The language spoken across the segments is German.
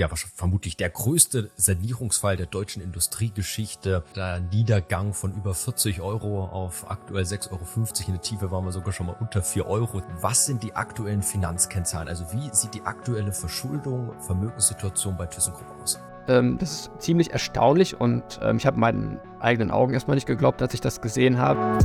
ja, vermutlich der größte Sanierungsfall der deutschen Industriegeschichte. Der Niedergang von über 40 Euro auf aktuell 6,50 Euro. In der Tiefe waren wir sogar schon mal unter 4 Euro. Was sind die aktuellen Finanzkennzahlen? Also wie sieht die aktuelle Verschuldung, Vermögenssituation bei ThyssenKrupp aus? Ähm, das ist ziemlich erstaunlich und ähm, ich habe meinen eigenen Augen erstmal nicht geglaubt, als ich das gesehen habe.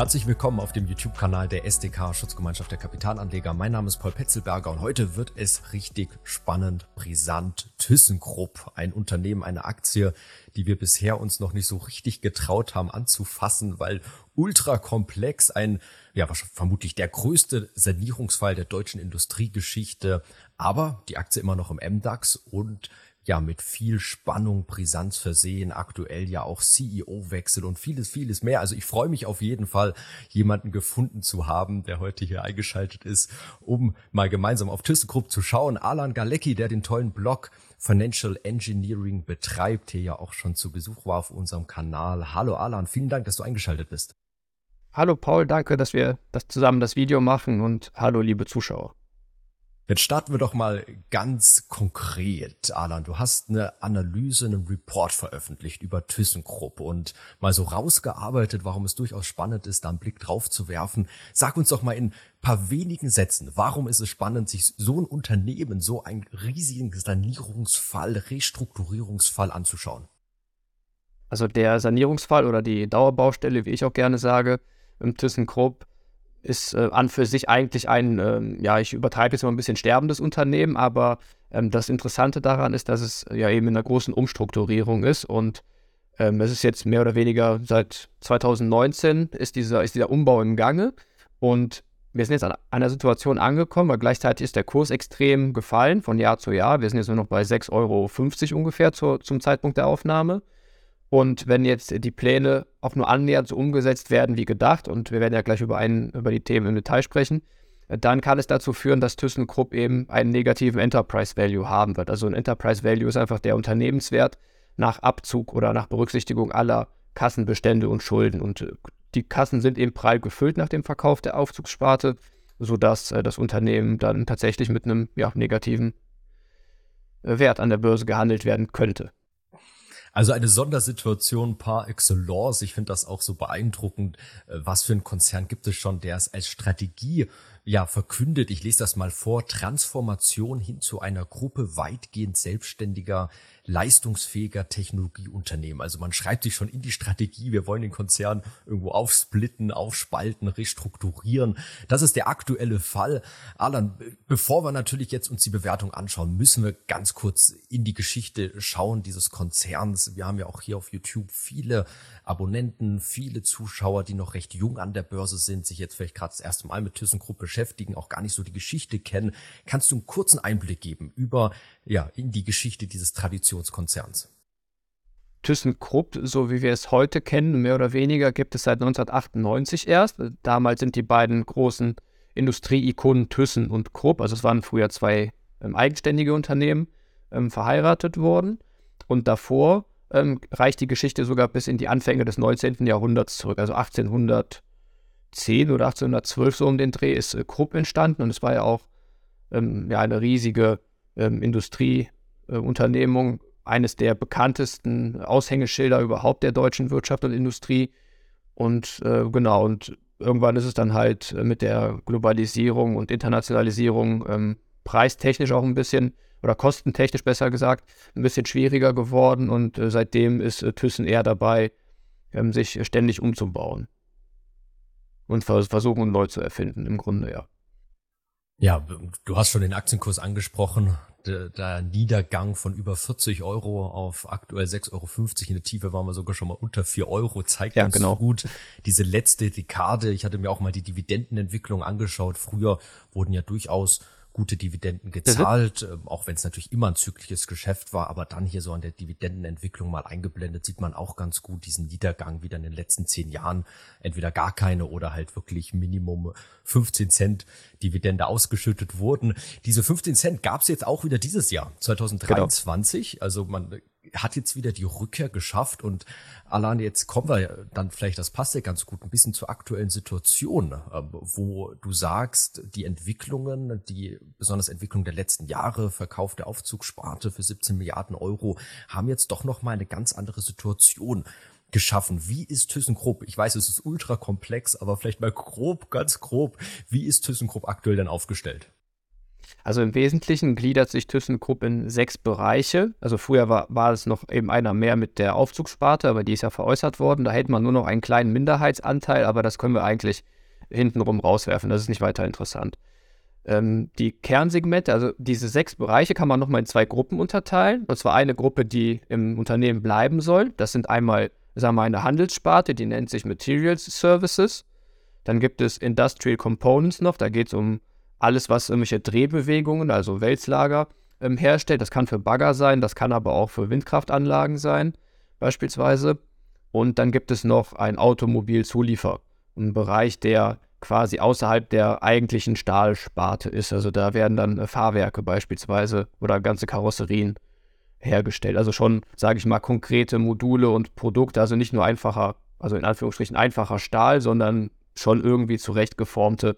Herzlich willkommen auf dem YouTube-Kanal der SDK Schutzgemeinschaft der Kapitalanleger. Mein Name ist Paul Petzelberger und heute wird es richtig spannend, brisant. ThyssenKrupp, ein Unternehmen, eine Aktie, die wir bisher uns noch nicht so richtig getraut haben anzufassen, weil ultra komplex, ein, ja, vermutlich der größte Sanierungsfall der deutschen Industriegeschichte. Aber die Aktie immer noch im MDAX und ja mit viel Spannung, Brisanz versehen, aktuell ja auch CEO-Wechsel und vieles, vieles mehr. Also ich freue mich auf jeden Fall, jemanden gefunden zu haben, der heute hier eingeschaltet ist, um mal gemeinsam auf ThyssenKrupp zu schauen. Alan Galecki, der den tollen Blog Financial Engineering betreibt, hier ja auch schon zu Besuch war auf unserem Kanal. Hallo Alan, vielen Dank, dass du eingeschaltet bist. Hallo Paul, danke, dass wir das zusammen das Video machen und hallo liebe Zuschauer. Jetzt starten wir doch mal ganz konkret, Alan. Du hast eine Analyse, einen Report veröffentlicht über ThyssenKrupp und mal so rausgearbeitet, warum es durchaus spannend ist, da einen Blick drauf zu werfen. Sag uns doch mal in paar wenigen Sätzen, warum ist es spannend, sich so ein Unternehmen, so einen riesigen Sanierungsfall, Restrukturierungsfall anzuschauen? Also der Sanierungsfall oder die Dauerbaustelle, wie ich auch gerne sage, im ThyssenKrupp ist äh, an für sich eigentlich ein, ähm, ja, ich übertreibe jetzt mal ein bisschen sterbendes Unternehmen, aber ähm, das Interessante daran ist, dass es ja eben in einer großen Umstrukturierung ist und ähm, es ist jetzt mehr oder weniger seit 2019 ist dieser, ist dieser Umbau im Gange und wir sind jetzt an einer Situation angekommen, weil gleichzeitig ist der Kurs extrem gefallen von Jahr zu Jahr. Wir sind jetzt nur noch bei 6,50 Euro ungefähr zur, zum Zeitpunkt der Aufnahme. Und wenn jetzt die Pläne auch nur annähernd so umgesetzt werden wie gedacht, und wir werden ja gleich über, einen, über die Themen im Detail sprechen, dann kann es dazu führen, dass ThyssenKrupp eben einen negativen Enterprise Value haben wird. Also ein Enterprise Value ist einfach der Unternehmenswert nach Abzug oder nach Berücksichtigung aller Kassenbestände und Schulden. Und äh, die Kassen sind eben prall gefüllt nach dem Verkauf der Aufzugssparte, sodass äh, das Unternehmen dann tatsächlich mit einem ja, negativen äh, Wert an der Börse gehandelt werden könnte. Also eine Sondersituation par excellence. Ich finde das auch so beeindruckend. Äh, was für ein Konzern gibt es schon, der es als Strategie ja verkündet? Ich lese das mal vor. Transformation hin zu einer Gruppe weitgehend selbstständiger leistungsfähiger Technologieunternehmen. Also man schreibt sich schon in die Strategie, wir wollen den Konzern irgendwo aufsplitten, aufspalten, restrukturieren. Das ist der aktuelle Fall. Alan, bevor wir natürlich jetzt uns die Bewertung anschauen, müssen wir ganz kurz in die Geschichte schauen dieses Konzerns. Wir haben ja auch hier auf YouTube viele Abonnenten, viele Zuschauer, die noch recht jung an der Börse sind, sich jetzt vielleicht gerade das erste Mal mit ThyssenKrupp beschäftigen, auch gar nicht so die Geschichte kennen. Kannst du einen kurzen Einblick geben über ja in die Geschichte dieses Traditionskonzerns? ThyssenKrupp, so wie wir es heute kennen, mehr oder weniger, gibt es seit 1998 erst. Damals sind die beiden großen Industrieikonen Thyssen und Krupp, also es waren früher zwei ähm, eigenständige Unternehmen, ähm, verheiratet worden. Und davor ähm, reicht die Geschichte sogar bis in die Anfänge des 19. Jahrhunderts zurück. Also 1810 oder 1812 so um den Dreh ist äh, Krupp entstanden. Und es war ja auch ähm, ja, eine riesige ähm, Industrieunternehmung, äh, eines der bekanntesten Aushängeschilder überhaupt der deutschen Wirtschaft und Industrie. Und äh, genau, und irgendwann ist es dann halt äh, mit der Globalisierung und Internationalisierung ähm, preistechnisch auch ein bisschen oder kostentechnisch besser gesagt, ein bisschen schwieriger geworden. Und äh, seitdem ist äh, Thyssen eher dabei, ähm, sich ständig umzubauen und vers versuchen neu zu erfinden, im Grunde, ja. Ja, du hast schon den Aktienkurs angesprochen. Der, der Niedergang von über 40 Euro auf aktuell 6,50 Euro. In der Tiefe waren wir sogar schon mal unter 4 Euro. Zeigt ja, uns genau. gut diese letzte Dekade. Ich hatte mir auch mal die Dividendenentwicklung angeschaut. Früher wurden ja durchaus gute Dividenden gezahlt, mhm. auch wenn es natürlich immer ein zyklisches Geschäft war, aber dann hier so an der Dividendenentwicklung mal eingeblendet, sieht man auch ganz gut diesen Niedergang wieder in den letzten zehn Jahren, entweder gar keine oder halt wirklich Minimum 15 Cent Dividende ausgeschüttet wurden. Diese 15 Cent gab es jetzt auch wieder dieses Jahr, 2023, genau. also man hat jetzt wieder die Rückkehr geschafft und Alan, jetzt kommen wir dann vielleicht, das passt ja ganz gut, ein bisschen zur aktuellen Situation, ähm, wo du sagst, die Entwicklungen, die besonders Entwicklung der letzten Jahre, Verkauf der Aufzugssparte für 17 Milliarden Euro, haben jetzt doch noch mal eine ganz andere Situation geschaffen. Wie ist ThyssenKrupp? Ich weiß, es ist ultra komplex, aber vielleicht mal grob, ganz grob, wie ist ThyssenKrupp aktuell denn aufgestellt? Also im Wesentlichen gliedert sich ThyssenKrupp in sechs Bereiche. Also früher war, war es noch eben einer mehr mit der Aufzugssparte, aber die ist ja veräußert worden. Da hätte man nur noch einen kleinen Minderheitsanteil, aber das können wir eigentlich hintenrum rauswerfen. Das ist nicht weiter interessant. Ähm, die Kernsegmente, also diese sechs Bereiche, kann man nochmal in zwei Gruppen unterteilen. Und zwar eine Gruppe, die im Unternehmen bleiben soll. Das sind einmal, sagen wir mal, eine Handelssparte, die nennt sich Materials Services. Dann gibt es Industrial Components noch, da geht es um alles, was irgendwelche Drehbewegungen, also Wälzlager, ähm, herstellt. Das kann für Bagger sein, das kann aber auch für Windkraftanlagen sein, beispielsweise. Und dann gibt es noch ein Automobilzuliefer, ein Bereich, der quasi außerhalb der eigentlichen Stahlsparte ist. Also da werden dann äh, Fahrwerke beispielsweise oder ganze Karosserien hergestellt. Also schon, sage ich mal, konkrete Module und Produkte, also nicht nur einfacher, also in Anführungsstrichen einfacher Stahl, sondern schon irgendwie zurechtgeformte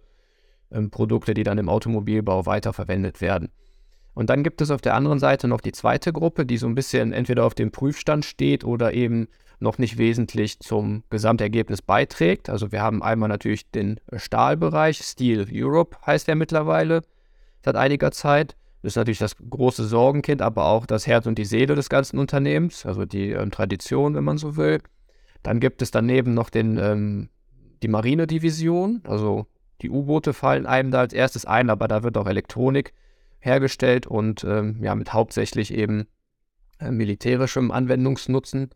ähm, Produkte, die dann im Automobilbau weiterverwendet werden. Und dann gibt es auf der anderen Seite noch die zweite Gruppe, die so ein bisschen entweder auf dem Prüfstand steht oder eben noch nicht wesentlich zum Gesamtergebnis beiträgt. Also wir haben einmal natürlich den Stahlbereich, Steel Europe heißt er mittlerweile seit einiger Zeit. Das ist natürlich das große Sorgenkind, aber auch das Herz und die Seele des ganzen Unternehmens, also die ähm, Tradition, wenn man so will. Dann gibt es daneben noch den, ähm, die Marinedivision, also die U-Boote fallen einem da als erstes ein, aber da wird auch Elektronik hergestellt und ähm, ja, mit hauptsächlich eben äh, militärischem Anwendungsnutzen.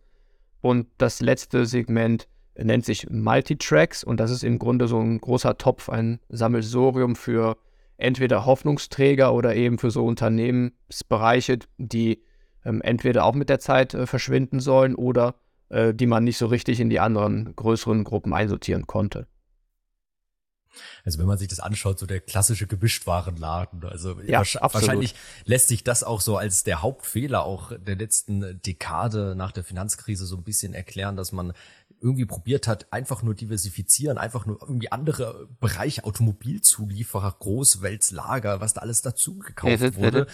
Und das letzte Segment nennt sich Multitracks und das ist im Grunde so ein großer Topf, ein Sammelsorium für entweder Hoffnungsträger oder eben für so Unternehmensbereiche, die ähm, entweder auch mit der Zeit äh, verschwinden sollen oder äh, die man nicht so richtig in die anderen größeren Gruppen einsortieren konnte. Also wenn man sich das anschaut, so der klassische Gemischtwarenladen. Also ja, wahrscheinlich lässt sich das auch so als der Hauptfehler auch der letzten Dekade nach der Finanzkrise so ein bisschen erklären, dass man irgendwie probiert hat, einfach nur diversifizieren, einfach nur irgendwie andere Bereiche, Automobilzulieferer, Großweltslager, was da alles dazu gekauft wurde.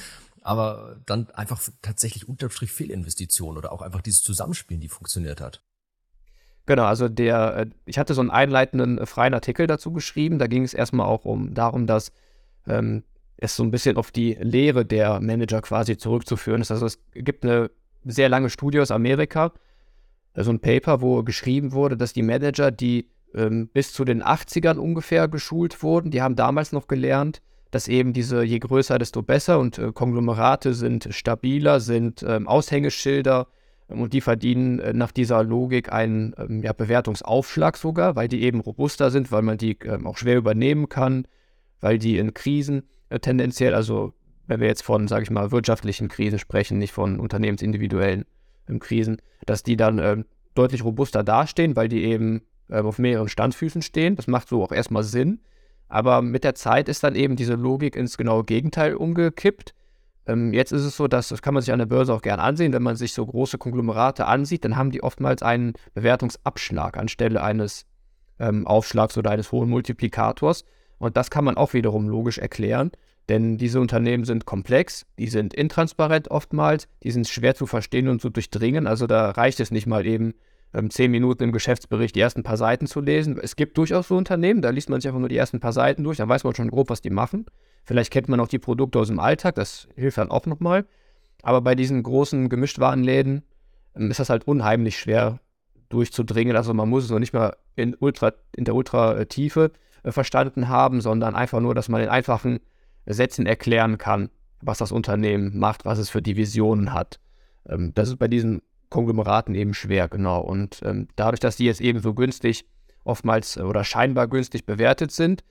Aber dann einfach tatsächlich unterm Strich Fehlinvestitionen oder auch einfach dieses Zusammenspielen, die funktioniert hat. Genau, also der, äh, ich hatte so einen einleitenden äh, freien Artikel dazu geschrieben. Da ging es erstmal auch um darum, dass ähm, es so ein bisschen auf die Lehre der Manager quasi zurückzuführen ist. Also es gibt eine sehr lange Studie aus Amerika, so ein Paper, wo geschrieben wurde, dass die Manager, die ähm, bis zu den 80ern ungefähr geschult wurden, die haben damals noch gelernt, dass eben diese je größer, desto besser und äh, Konglomerate sind stabiler, sind ähm, Aushängeschilder, und die verdienen äh, nach dieser Logik einen ähm, ja, Bewertungsaufschlag sogar, weil die eben robuster sind, weil man die ähm, auch schwer übernehmen kann, weil die in Krisen äh, tendenziell, also wenn wir jetzt von, sage ich mal, wirtschaftlichen Krisen sprechen, nicht von unternehmensindividuellen ähm, Krisen, dass die dann ähm, deutlich robuster dastehen, weil die eben ähm, auf mehreren Standfüßen stehen. Das macht so auch erstmal Sinn. Aber mit der Zeit ist dann eben diese Logik ins genaue Gegenteil umgekippt ähm, jetzt ist es so, dass das kann man sich an der Börse auch gern ansehen. Wenn man sich so große Konglomerate ansieht, dann haben die oftmals einen Bewertungsabschlag anstelle eines ähm, Aufschlags oder eines hohen Multiplikators. Und das kann man auch wiederum logisch erklären, denn diese Unternehmen sind komplex, die sind intransparent oftmals, die sind schwer zu verstehen und zu durchdringen. Also da reicht es nicht mal eben, ähm, zehn Minuten im Geschäftsbericht die ersten paar Seiten zu lesen. Es gibt durchaus so Unternehmen, da liest man sich einfach nur die ersten paar Seiten durch, dann weiß man schon grob, was die machen. Vielleicht kennt man auch die Produkte aus dem Alltag, das hilft dann auch nochmal. Aber bei diesen großen Gemischtwarenläden ähm, ist das halt unheimlich schwer durchzudringen. Also man muss es noch nicht mal in, Ultra, in der Ultratiefe äh, verstanden haben, sondern einfach nur, dass man in einfachen Sätzen erklären kann, was das Unternehmen macht, was es für Divisionen hat. Ähm, das ist bei diesen Konglomeraten eben schwer, genau. Und ähm, dadurch, dass die jetzt eben so günstig, oftmals äh, oder scheinbar günstig bewertet sind,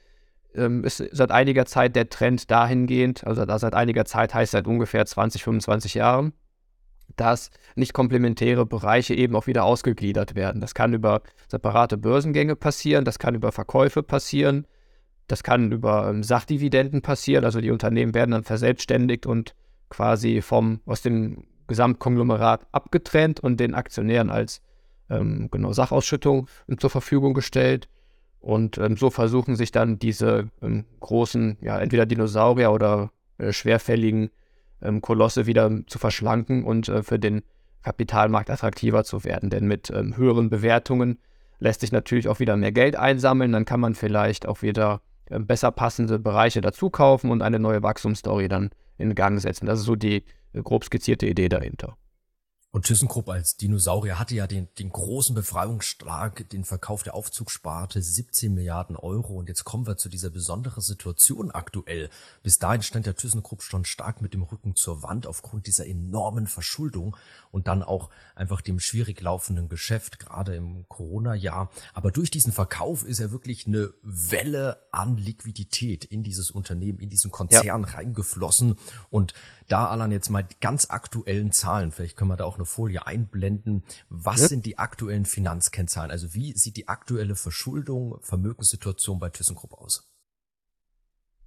ähm, ist seit einiger Zeit der Trend dahingehend, also da seit einiger Zeit heißt seit ungefähr 20, 25 Jahren, dass nicht komplementäre Bereiche eben auch wieder ausgegliedert werden. Das kann über separate Börsengänge passieren, das kann über Verkäufe passieren, das kann über ähm, Sachdividenden passieren, also die Unternehmen werden dann verselbstständigt und quasi vom, aus dem Gesamtkonglomerat abgetrennt und den Aktionären als ähm, genau Sachausschüttung zur Verfügung gestellt. Und ähm, so versuchen sich dann diese ähm, großen, ja, entweder Dinosaurier oder äh, schwerfälligen ähm, Kolosse wieder zu verschlanken und äh, für den Kapitalmarkt attraktiver zu werden. Denn mit ähm, höheren Bewertungen lässt sich natürlich auch wieder mehr Geld einsammeln. Dann kann man vielleicht auch wieder äh, besser passende Bereiche dazu kaufen und eine neue Wachstumsstory dann in Gang setzen. Das ist so die grob skizzierte Idee dahinter. Und ThyssenKrupp als Dinosaurier hatte ja den, den großen Befreiungsschlag, den Verkauf der Aufzugssparte, 17 Milliarden Euro. Und jetzt kommen wir zu dieser besonderen Situation aktuell. Bis dahin stand der ThyssenKrupp schon stark mit dem Rücken zur Wand aufgrund dieser enormen Verschuldung und dann auch einfach dem schwierig laufenden Geschäft, gerade im Corona-Jahr. Aber durch diesen Verkauf ist ja wirklich eine Welle an Liquidität in dieses Unternehmen, in diesen Konzern ja. reingeflossen. Und da, Alan, jetzt mal die ganz aktuellen Zahlen. Vielleicht können wir da auch eine Folie einblenden. Was ja. sind die aktuellen Finanzkennzahlen? Also wie sieht die aktuelle Verschuldung, Vermögenssituation bei ThyssenKrupp aus?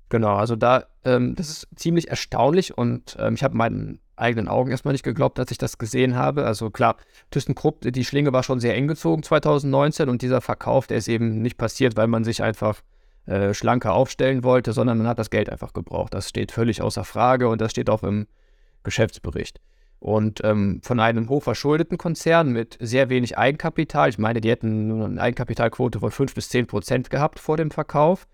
Genau, also da, ähm, das ist ziemlich erstaunlich und ähm, ich habe meinen eigenen Augen erstmal nicht geglaubt, als ich das gesehen habe. Also klar, ThyssenKrupp, die Schlinge war schon sehr eng gezogen 2019 und dieser Verkauf, der ist eben nicht passiert, weil man sich einfach äh, schlanker aufstellen wollte, sondern man hat das Geld einfach gebraucht. Das steht völlig außer Frage und das steht auch im Geschäftsbericht. Und ähm, von einem hochverschuldeten Konzern mit sehr wenig Eigenkapital, ich meine, die hätten nur eine Eigenkapitalquote von 5 bis 10 Prozent gehabt vor dem Verkauf,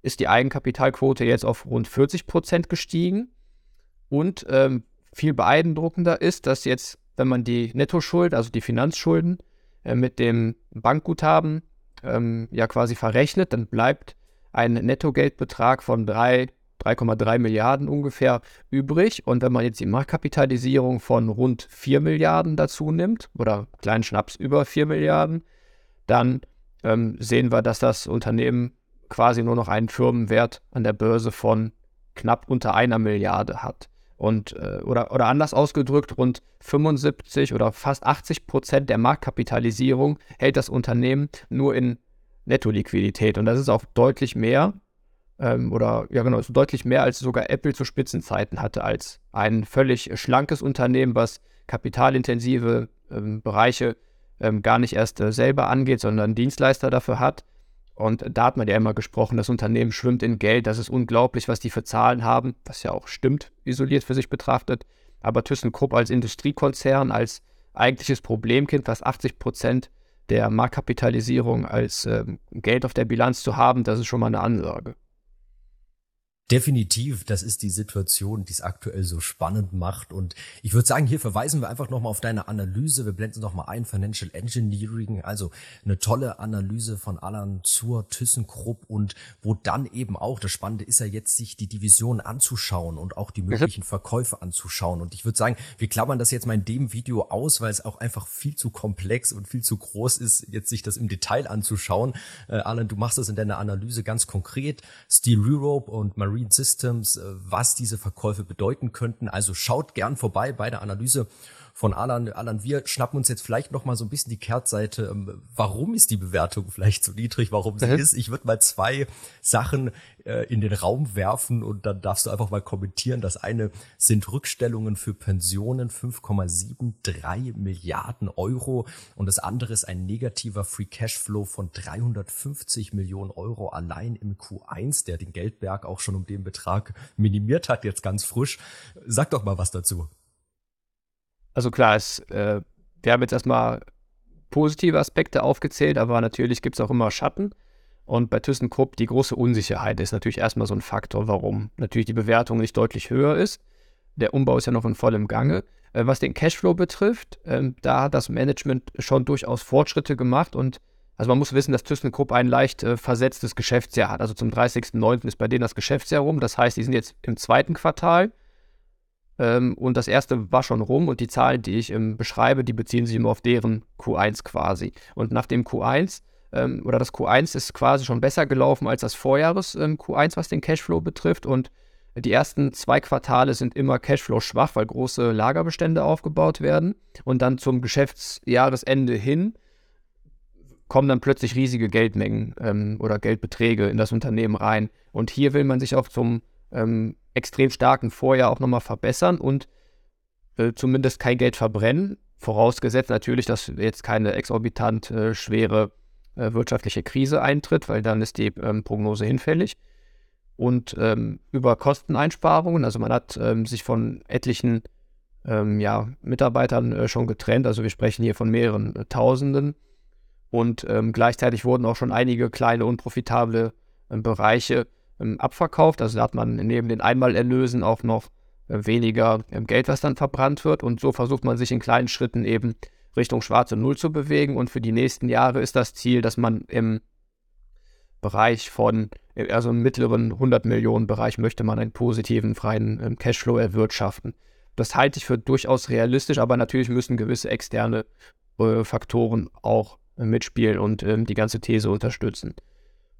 ist die Eigenkapitalquote jetzt auf rund 40 Prozent gestiegen. Und ähm, viel beeindruckender ist, dass jetzt, wenn man die Nettoschuld, also die Finanzschulden, äh, mit dem Bankguthaben ähm, ja quasi verrechnet, dann bleibt ein Nettogeldbetrag von 3,3 Milliarden ungefähr übrig. Und wenn man jetzt die Marktkapitalisierung von rund 4 Milliarden dazu nimmt, oder kleinen Schnaps über 4 Milliarden, dann ähm, sehen wir, dass das Unternehmen quasi nur noch einen Firmenwert an der Börse von knapp unter einer Milliarde hat. Und, äh, oder, oder anders ausgedrückt, rund 75 oder fast 80 Prozent der Marktkapitalisierung hält das Unternehmen nur in Nettoliquidität. Und das ist auch deutlich mehr, ähm, oder ja genau, ist deutlich mehr, als sogar Apple zu Spitzenzeiten hatte, als ein völlig schlankes Unternehmen, was kapitalintensive ähm, Bereiche ähm, gar nicht erst äh, selber angeht, sondern Dienstleister dafür hat. Und da hat man ja immer gesprochen, das Unternehmen schwimmt in Geld, das ist unglaublich, was die für Zahlen haben, was ja auch stimmt, isoliert für sich betrachtet. Aber ThyssenKrupp als Industriekonzern, als eigentliches Problemkind, was 80 Prozent der Marktkapitalisierung als äh, Geld auf der Bilanz zu haben, das ist schon mal eine Ansage. Definitiv, das ist die Situation, die es aktuell so spannend macht. Und ich würde sagen, hier verweisen wir einfach nochmal auf deine Analyse. Wir blenden nochmal ein, Financial Engineering, also eine tolle Analyse von Alan zur ThyssenKrupp und wo dann eben auch, das Spannende ist ja jetzt, sich die Division anzuschauen und auch die möglichen Verkäufe anzuschauen. Und ich würde sagen, wir klammern das jetzt mal in dem Video aus, weil es auch einfach viel zu komplex und viel zu groß ist, jetzt sich das im Detail anzuschauen. Äh, Alan, du machst das in deiner Analyse ganz konkret. Steel Europe und Marine Marine Systems, äh, was diese Verkäufe bedeuten könnten. Also schaut gern vorbei bei der Analyse von Alan. Alan, wir schnappen uns jetzt vielleicht noch mal so ein bisschen die Kehrtseite. Ähm, warum ist die Bewertung vielleicht so niedrig? Warum sie mhm. ist? Ich würde mal zwei Sachen äh, in den Raum werfen und dann darfst du einfach mal kommentieren. Das eine sind Rückstellungen für Pensionen 5,73 Milliarden Euro und das andere ist ein negativer Free Cashflow von 350 Millionen Euro allein im Q1, der den Geldberg auch schon um den Betrag minimiert hat, jetzt ganz frisch. Sag doch mal was dazu. Also klar, es, äh, wir haben jetzt erstmal positive Aspekte aufgezählt, aber natürlich gibt es auch immer Schatten. Und bei ThyssenKrupp die große Unsicherheit ist natürlich erstmal so ein Faktor, warum natürlich die Bewertung nicht deutlich höher ist. Der Umbau ist ja noch in vollem Gange. Äh, was den Cashflow betrifft, äh, da hat das Management schon durchaus Fortschritte gemacht und also man muss wissen, dass ThyssenKrupp ein leicht äh, versetztes Geschäftsjahr hat. Also zum 30.09. ist bei denen das Geschäftsjahr rum. Das heißt, die sind jetzt im zweiten Quartal ähm, und das erste war schon rum und die Zahlen, die ich ähm, beschreibe, die beziehen sich immer auf deren Q1 quasi. Und nach dem Q1 ähm, oder das Q1 ist quasi schon besser gelaufen als das Vorjahres ähm, Q1, was den Cashflow betrifft. Und die ersten zwei Quartale sind immer Cashflow schwach, weil große Lagerbestände aufgebaut werden. Und dann zum Geschäftsjahresende hin kommen dann plötzlich riesige Geldmengen ähm, oder Geldbeträge in das Unternehmen rein. Und hier will man sich auch zum ähm, extrem starken Vorjahr auch nochmal verbessern und äh, zumindest kein Geld verbrennen, vorausgesetzt natürlich, dass jetzt keine exorbitant äh, schwere äh, wirtschaftliche Krise eintritt, weil dann ist die ähm, Prognose hinfällig. Und ähm, über Kosteneinsparungen, also man hat ähm, sich von etlichen ähm, ja, Mitarbeitern äh, schon getrennt, also wir sprechen hier von mehreren äh, Tausenden. Und ähm, gleichzeitig wurden auch schon einige kleine unprofitable ähm, Bereiche abverkauft. Also da hat man neben den Einmalerlösen auch noch äh, weniger Geld, was dann verbrannt wird. Und so versucht man sich in kleinen Schritten eben Richtung schwarze Null zu bewegen. Und für die nächsten Jahre ist das Ziel, dass man im Bereich von, also im mittleren 100 Millionen Bereich möchte man einen positiven freien ähm, Cashflow erwirtschaften. Das halte ich für durchaus realistisch, aber natürlich müssen gewisse externe äh, Faktoren auch äh, mitspielen und ähm, die ganze These unterstützen.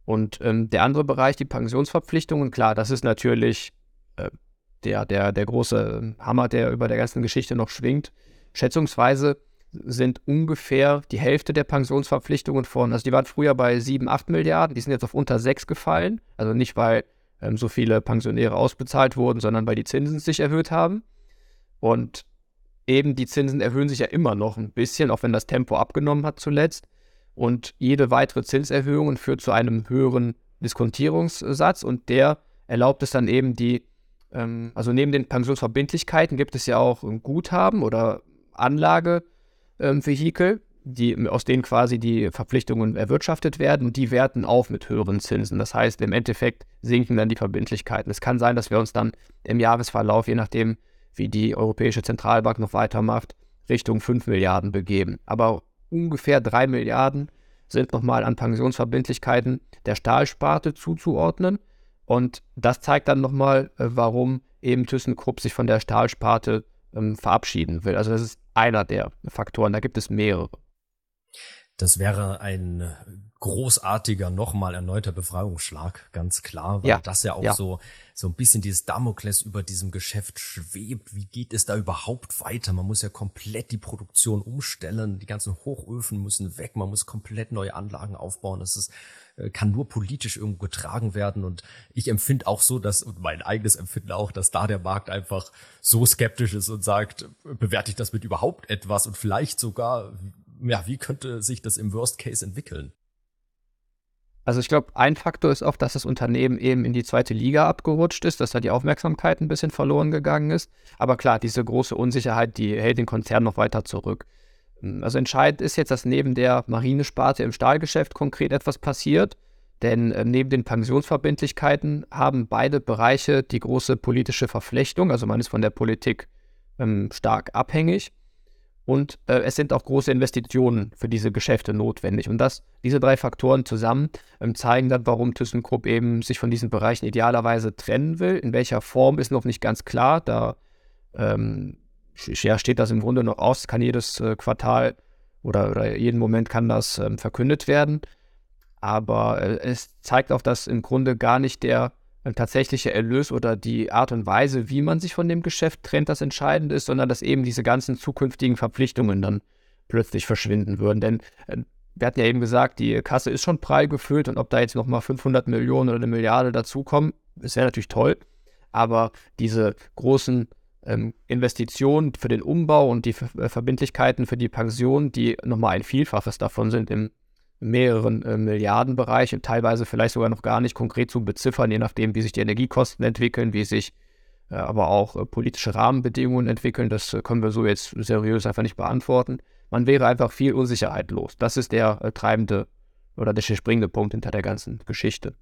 Und ähm, der andere Bereich, die Pensionsverpflichtungen, klar, das ist natürlich äh, der, der, der große Hammer, der über der ganzen Geschichte noch schwingt. Schätzungsweise sind ungefähr die Hälfte der Pensionsverpflichtungen von, also die waren früher bei 7, 8 Milliarden, die sind jetzt auf unter 6 gefallen. Also nicht, weil ähm, so viele Pensionäre ausbezahlt wurden, sondern weil die Zinsen sich erhöht haben. Und eben die Zinsen erhöhen sich ja immer noch ein bisschen, auch wenn das Tempo abgenommen hat zuletzt. Und jede weitere Zinserhöhung führt zu einem höheren Diskontierungssatz und der erlaubt es dann eben die ähm, also neben den Pensionsverbindlichkeiten gibt es ja auch Guthaben oder Anlagevehikel, ähm, aus denen quasi die Verpflichtungen erwirtschaftet werden und die werten auf mit höheren Zinsen. Das heißt, im Endeffekt sinken dann die Verbindlichkeiten. Es kann sein, dass wir uns dann im Jahresverlauf, je nachdem, wie die Europäische Zentralbank noch weitermacht, Richtung 5 Milliarden begeben. Aber ungefähr 3 Milliarden sind nochmal an Pensionsverbindlichkeiten der Stahlsparte zuzuordnen. Und das zeigt dann nochmal, äh, warum eben ThyssenKrupp sich von der Stahlsparte ähm, verabschieden will. Also das ist einer der Faktoren, da gibt es mehrere. Das wäre ein großartiger, nochmal erneuter Befreiungsschlag, ganz klar, weil ja, das ja auch ja. so, so ein bisschen dieses Damokles über diesem Geschäft schwebt. Wie geht es da überhaupt weiter? Man muss ja komplett die Produktion umstellen. Die ganzen Hochöfen müssen weg. Man muss komplett neue Anlagen aufbauen. Das ist, äh, kann nur politisch irgendwo getragen werden. Und ich empfinde auch so, dass, und mein eigenes Empfinden auch, dass da der Markt einfach so skeptisch ist und sagt, bewerte ich das mit überhaupt etwas und vielleicht sogar, ja, wie könnte sich das im Worst Case entwickeln? Also ich glaube, ein Faktor ist auch, dass das Unternehmen eben in die zweite Liga abgerutscht ist, dass da die Aufmerksamkeit ein bisschen verloren gegangen ist. Aber klar, diese große Unsicherheit, die hält den Konzern noch weiter zurück. Also entscheidend ist jetzt, dass neben der Marinesparte im Stahlgeschäft konkret etwas passiert. Denn äh, neben den Pensionsverbindlichkeiten haben beide Bereiche die große politische Verflechtung. Also man ist von der Politik ähm, stark abhängig und äh, es sind auch große Investitionen für diese Geschäfte notwendig. Und das, diese drei Faktoren zusammen ähm, zeigen dann, warum ThyssenKrupp eben sich von diesen Bereichen idealerweise trennen will. In welcher Form ist noch nicht ganz klar. Da ähm, ja, steht das im Grunde noch aus, kann jedes äh, Quartal oder, oder, jeden Moment kann das ähm, verkündet werden. Aber äh, es zeigt auch, dass im Grunde gar nicht der tatsächliche Erlös oder die Art und Weise, wie man sich von dem Geschäft trennt, das Entscheidende ist, sondern dass eben diese ganzen zukünftigen Verpflichtungen dann plötzlich verschwinden würden. Denn äh, wir hatten ja eben gesagt, die Kasse ist schon prall gefüllt und ob da jetzt nochmal 500 Millionen oder eine Milliarde dazukommen, ist ja natürlich toll. Aber diese großen ähm, Investitionen für den Umbau und die Ver Verbindlichkeiten für die Pension, die nochmal ein Vielfaches davon sind im mehreren äh, Milliardenbereich und teilweise vielleicht sogar noch gar nicht konkret zu beziffern, je nachdem, wie sich die Energiekosten entwickeln, wie sich äh, aber auch äh, politische Rahmenbedingungen entwickeln. Das äh, können wir so jetzt seriös einfach nicht beantworten. Man wäre einfach viel Unsicherheit los. Das ist der äh, treibende oder der springende Punkt hinter der ganzen Geschichte.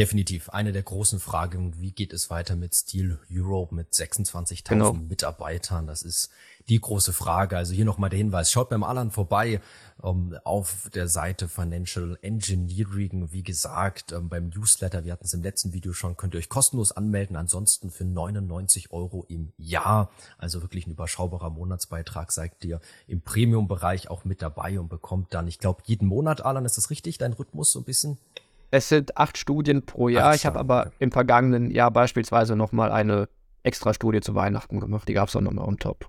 Definitiv eine der großen Fragen, wie geht es weiter mit Steel Europe mit 26.000 genau. Mitarbeitern? Das ist die große Frage. Also hier nochmal der Hinweis, schaut beim Alan vorbei um, ähm, auf der Seite Financial Engineering. Wie gesagt, um, ähm, beim Newsletter, wir hatten es im letzten Video schon, könnt ihr euch kostenlos anmelden. Ansonsten für 99 Euro im Jahr, also wirklich ein überschaubarer Monatsbeitrag, seid ihr im Premium-Bereich auch mit dabei und bekommt dann, ich glaube, jeden Monat, Alan, ist das richtig, dein Rhythmus so ein bisschen? Es sind acht Studien pro Jahr. Ach, ich habe aber im vergangenen Jahr beispielsweise nochmal eine extra Studie zu Weihnachten gemacht. Die gab es auch nochmal on top.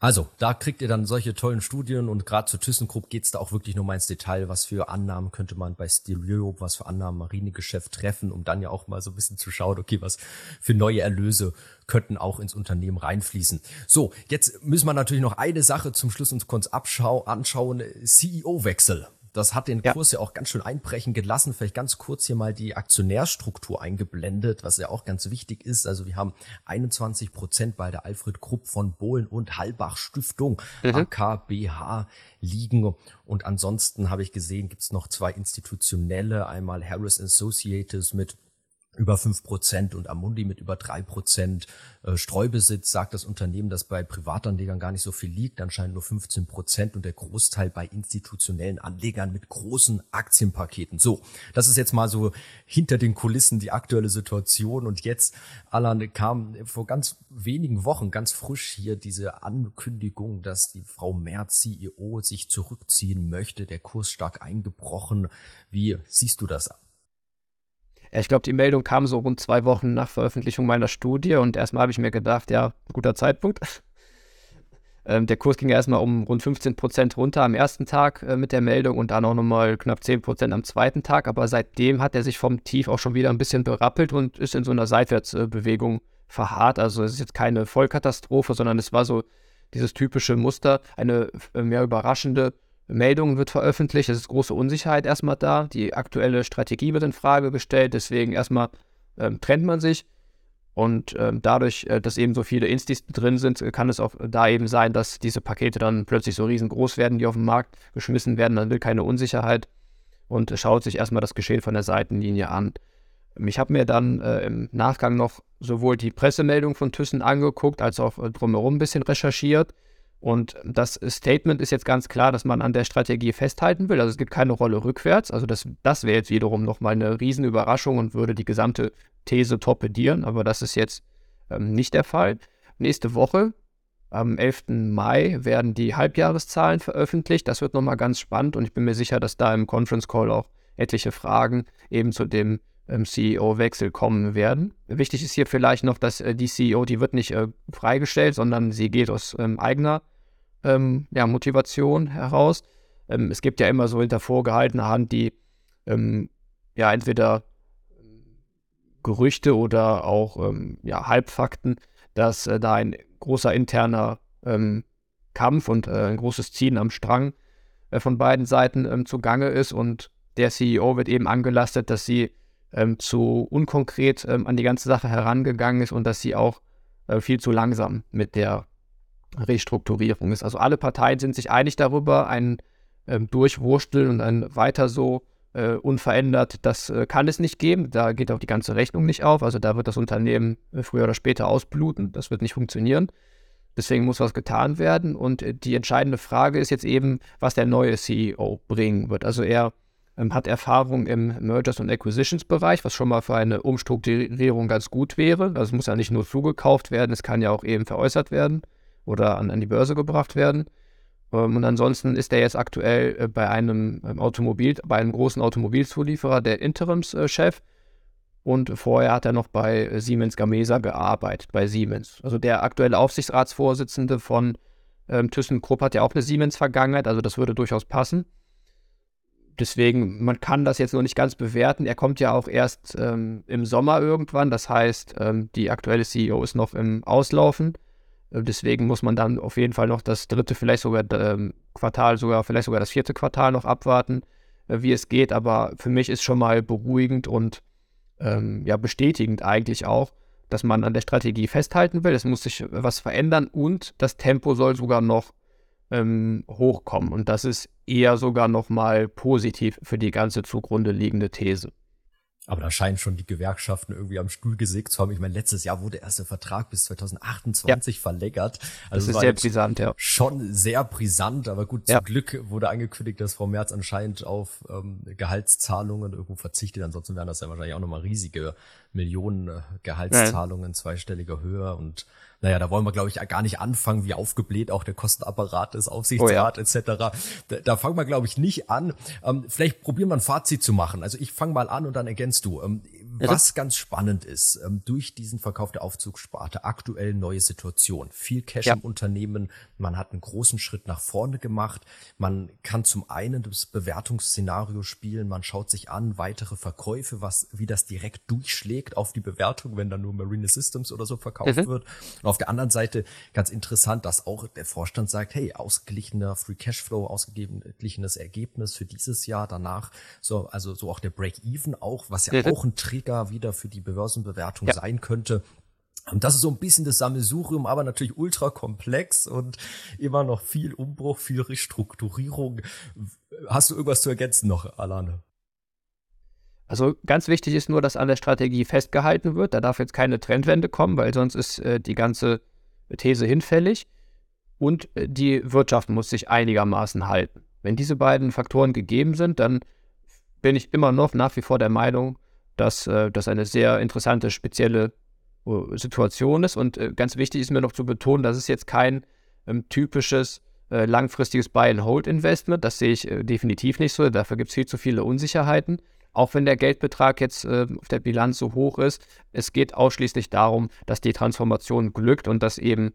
Also, da kriegt ihr dann solche tollen Studien und gerade zu ThyssenKrupp geht's da auch wirklich nur mal ins Detail, was für Annahmen könnte man bei Steel was für Annahmen Marinegeschäft treffen, um dann ja auch mal so ein bisschen zu schauen, okay, was für neue Erlöse könnten auch ins Unternehmen reinfließen. So, jetzt müssen wir natürlich noch eine Sache zum Schluss uns kurz abschau anschauen, CEO-Wechsel. Das hat den Kurs ja. ja auch ganz schön einbrechen gelassen. Vielleicht ganz kurz hier mal die Aktionärstruktur eingeblendet, was ja auch ganz wichtig ist. Also wir haben 21 Prozent bei der Alfred Krupp von Bohlen und Halbach Stiftung, mhm. AKBH, liegen. Und ansonsten habe ich gesehen, gibt es noch zwei institutionelle, einmal Harris Associates mit über fünf Prozent und Amundi mit über drei Prozent äh, Streubesitz sagt das Unternehmen, dass bei Privatanlegern gar nicht so viel liegt, anscheinend nur 15 Prozent und der Großteil bei institutionellen Anlegern mit großen Aktienpaketen. So, das ist jetzt mal so hinter den Kulissen die aktuelle Situation und jetzt, Alan, kam vor ganz wenigen Wochen ganz frisch hier diese Ankündigung, dass die Frau Merz, CEO, sich zurückziehen möchte, der Kurs stark eingebrochen. Wie siehst du das ich glaube, die Meldung kam so rund zwei Wochen nach Veröffentlichung meiner Studie und erstmal habe ich mir gedacht, ja, guter Zeitpunkt. ähm, der Kurs ging erstmal um rund 15 Prozent runter am ersten Tag äh, mit der Meldung und dann auch nochmal knapp 10 Prozent am zweiten Tag. Aber seitdem hat er sich vom Tief auch schon wieder ein bisschen berappelt und ist in so einer Seitwärtsbewegung verharrt. Also es ist jetzt keine Vollkatastrophe, sondern es war so dieses typische Muster, eine äh, mehr überraschende Meldung wird veröffentlicht, es ist große Unsicherheit erstmal da, die aktuelle Strategie wird in Frage gestellt, deswegen erstmal ähm, trennt man sich. Und ähm, dadurch, äh, dass eben so viele Instis drin sind, kann es auch da eben sein, dass diese Pakete dann plötzlich so riesengroß werden, die auf den Markt geschmissen werden, man will keine Unsicherheit und schaut sich erstmal das Geschehen von der Seitenlinie an. Ich habe mir dann äh, im Nachgang noch sowohl die Pressemeldung von Thyssen angeguckt, als auch äh, drumherum ein bisschen recherchiert und das Statement ist jetzt ganz klar, dass man an der Strategie festhalten will. Also es gibt keine Rolle rückwärts. Also das, das wäre jetzt wiederum nochmal eine Riesenüberraschung und würde die gesamte These torpedieren. Aber das ist jetzt ähm, nicht der Fall. Nächste Woche, am 11. Mai, werden die Halbjahreszahlen veröffentlicht. Das wird nochmal ganz spannend und ich bin mir sicher, dass da im Conference Call auch etliche Fragen eben zu dem CEO-Wechsel kommen werden. Wichtig ist hier vielleicht noch, dass äh, die CEO, die wird nicht äh, freigestellt, sondern sie geht aus ähm, eigener ähm, ja, Motivation heraus. Ähm, es gibt ja immer so hinter vorgehaltener Hand die ja entweder Gerüchte oder auch ja, Halbfakten, dass äh, da ein großer interner ähm, Kampf und äh, ein großes Ziehen am Strang äh, von beiden Seiten ähm, zugange ist und der CEO wird eben angelastet, dass sie zu unkonkret an die ganze Sache herangegangen ist und dass sie auch äh, viel zu langsam mit der Restrukturierung ist. Also alle Parteien sind sich einig darüber, ein ähm, Durchwursteln und ein weiter so äh, unverändert, das äh, kann es nicht geben. Da geht auch die ganze Rechnung nicht auf. Also da wird das Unternehmen äh, früher oder später ausbluten. Das wird nicht funktionieren. Deswegen muss was getan werden. Und äh, die entscheidende Frage ist jetzt eben, was der neue CEO bringen wird. Also er ähm, hat Erfahrung im Mergers und Acquisitions Bereich, was schon mal für eine Umstrukturierung ganz gut wäre. Also es muss ja nicht nur zugekauft werden, es kann ja auch eben veräußert werden oder an, an die Börse gebracht werden. Ähm, und ansonsten ist er jetzt aktuell äh, bei einem ähm, Automobil, bei einem großen Automobilzulieferer der Interimschef. Und vorher hat er noch bei äh, Siemens Gamesa gearbeitet, bei Siemens. Also der aktuelle Aufsichtsratsvorsitzende von ähm, ThyssenKrupp hat ja auch eine Siemens-Vergangenheit, also das würde durchaus passen. Deswegen, man kann das jetzt noch nicht ganz bewerten. Er kommt ja auch erst ähm, im Sommer irgendwann. Das heißt, ähm, die aktuelle CEO ist noch im Auslaufen. Äh, deswegen muss man dann auf jeden Fall noch das dritte, vielleicht sogar ähm, Quartal, sogar vielleicht sogar das vierte Quartal noch abwarten, äh, wie es geht. Aber für mich ist schon mal beruhigend und ähm, ja bestätigend eigentlich auch, dass man an der Strategie festhalten will. Es muss sich was verändern und das Tempo soll sogar noch ähm, hochkommen. Und das ist eher sogar noch mal positiv für die ganze zugrunde liegende These. Aber da scheinen schon die Gewerkschaften irgendwie am Stuhl gesägt zu haben. Ich meine, letztes Jahr wurde erst der Vertrag bis 2028 ja. verlängert. Also das ist sehr brisant, ja. Schon sehr brisant, aber gut, ja. zum Glück wurde angekündigt, dass Frau Merz anscheinend auf ähm, Gehaltszahlungen irgendwo verzichtet. Ansonsten wären das ja wahrscheinlich auch nochmal riesige Millionen äh, Gehaltszahlungen, zweistelliger Höhe und naja, da wollen wir, glaube ich, gar nicht anfangen, wie aufgebläht auch der Kostenapparat ist, Aufsichtsrat oh ja. etc. Da, da fangen wir, glaube ich, nicht an. Ähm, vielleicht probieren wir ein Fazit zu machen. Also ich fange mal an und dann ergänzt du. Ähm, Was ganz spannend ist, ähm, durch diesen Verkauf der Aufzugssparte, aktuell neue Situation, viel Cash ja. im Unternehmen, man hat einen großen Schritt nach vorne gemacht, man kann zum einen das Bewertungsszenario spielen, man schaut sich an, weitere Verkäufe, was, wie das direkt durchschlägt auf die Bewertung, wenn dann nur Marine Systems oder so verkauft mhm. wird. Und auf der anderen Seite ganz interessant, dass auch der Vorstand sagt, hey, ausgeglichener Free Cashflow, ausgeglichenes Ergebnis für dieses Jahr, danach so, also so auch der Break-Even auch, was ja mhm. auch ein Trigger wieder für die Börsenbewertung ja. sein könnte. Und das ist so ein bisschen das Sammelsurium, aber natürlich ultra komplex und immer noch viel Umbruch, viel Restrukturierung. Hast du irgendwas zu ergänzen noch, Alane? Also ganz wichtig ist nur, dass an der Strategie festgehalten wird. Da darf jetzt keine Trendwende kommen, weil sonst ist äh, die ganze These hinfällig. Und äh, die Wirtschaft muss sich einigermaßen halten. Wenn diese beiden Faktoren gegeben sind, dann bin ich immer noch nach wie vor der Meinung, dass äh, das eine sehr interessante, spezielle uh, Situation ist. Und äh, ganz wichtig ist mir noch zu betonen, das ist jetzt kein ähm, typisches äh, langfristiges Buy-and-Hold-Investment. Das sehe ich äh, definitiv nicht so. Dafür gibt es viel zu viele Unsicherheiten. Auch wenn der Geldbetrag jetzt äh, auf der Bilanz so hoch ist, es geht ausschließlich darum, dass die Transformation glückt und dass eben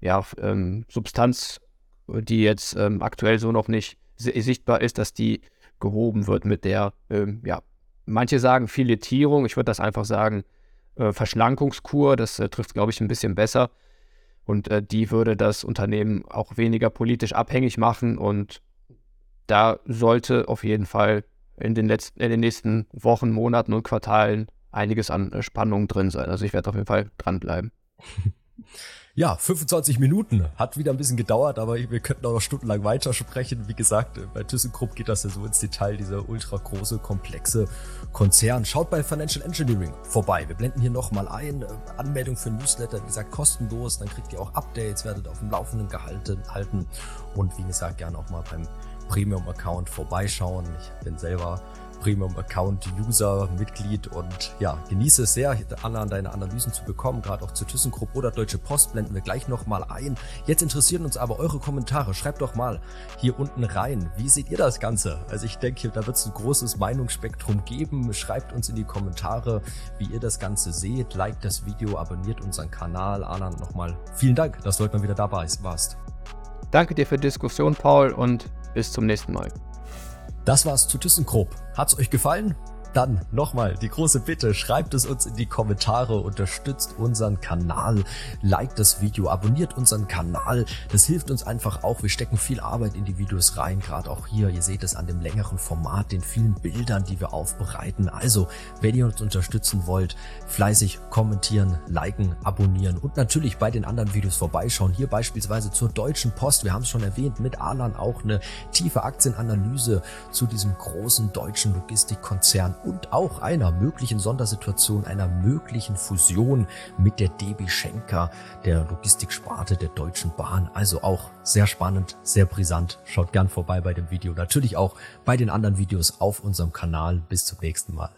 ja, ähm, Substanz, die jetzt ähm, aktuell so noch nicht sichtbar ist, dass die gehoben wird mit der ähm, ja, Manche sagen Filetierung, ich würde das einfach sagen äh, Verschlankungskur, das äh, trifft, glaube ich, ein bisschen besser. Und äh, die würde das Unternehmen auch weniger politisch abhängig machen. Und da sollte auf jeden Fall in den, letzten, in den nächsten Wochen, Monaten und Quartalen einiges an äh, Spannung drin sein. Also ich werde auf jeden Fall dranbleiben. Ja, 25 Minuten. Hat wieder ein bisschen gedauert, aber wir könnten auch noch stundenlang weitersprechen. Wie gesagt, bei ThyssenKrupp geht das ja so ins Detail, dieser ultra große, komplexe Konzern. Schaut bei Financial Engineering vorbei. Wir blenden hier nochmal ein. Äh, Anmeldung für Newsletter, wie gesagt, kostenlos. Dann kriegt ihr auch Updates, werdet auf dem Laufenden gehalten halten. Und wie gesagt, gerne auch mal beim Premium-Account vorbeischauen. Ich bin selber Premium-Account-User, Mitglied und ja, genieße es sehr, Anna, deine Analysen zu bekommen, gerade auch zu ThyssenKrupp oder Deutsche Post blenden wir gleich nochmal ein. Jetzt interessieren uns aber eure Kommentare. Schreibt doch mal hier unten rein, wie seht ihr das Ganze? Also ich denke, da wird es ein großes Meinungsspektrum geben. Schreibt uns in die Kommentare, wie ihr das Ganze seht. Liked das Video, abonniert unseren Kanal. Anna, nochmal vielen Dank, dass du heute mal wieder dabei warst. Danke dir für die Diskussion, Paul, und bis zum nächsten Mal. Das war's zu ThyssenKrupp. Hat's euch gefallen? Dann nochmal die große Bitte, schreibt es uns in die Kommentare, unterstützt unseren Kanal, liked das Video, abonniert unseren Kanal. Das hilft uns einfach auch. Wir stecken viel Arbeit in die Videos rein, gerade auch hier. Ihr seht es an dem längeren Format, den vielen Bildern, die wir aufbereiten. Also, wenn ihr uns unterstützen wollt, fleißig kommentieren, liken, abonnieren und natürlich bei den anderen Videos vorbeischauen. Hier beispielsweise zur Deutschen Post. Wir haben es schon erwähnt, mit Alan auch eine tiefe Aktienanalyse zu diesem großen deutschen Logistikkonzern und auch einer möglichen Sondersituation, einer möglichen Fusion mit der DB Schenker, der Logistiksparte der Deutschen Bahn. Also auch sehr spannend, sehr brisant. Schaut gern vorbei bei dem Video. Natürlich auch bei den anderen Videos auf unserem Kanal. Bis zum nächsten Mal.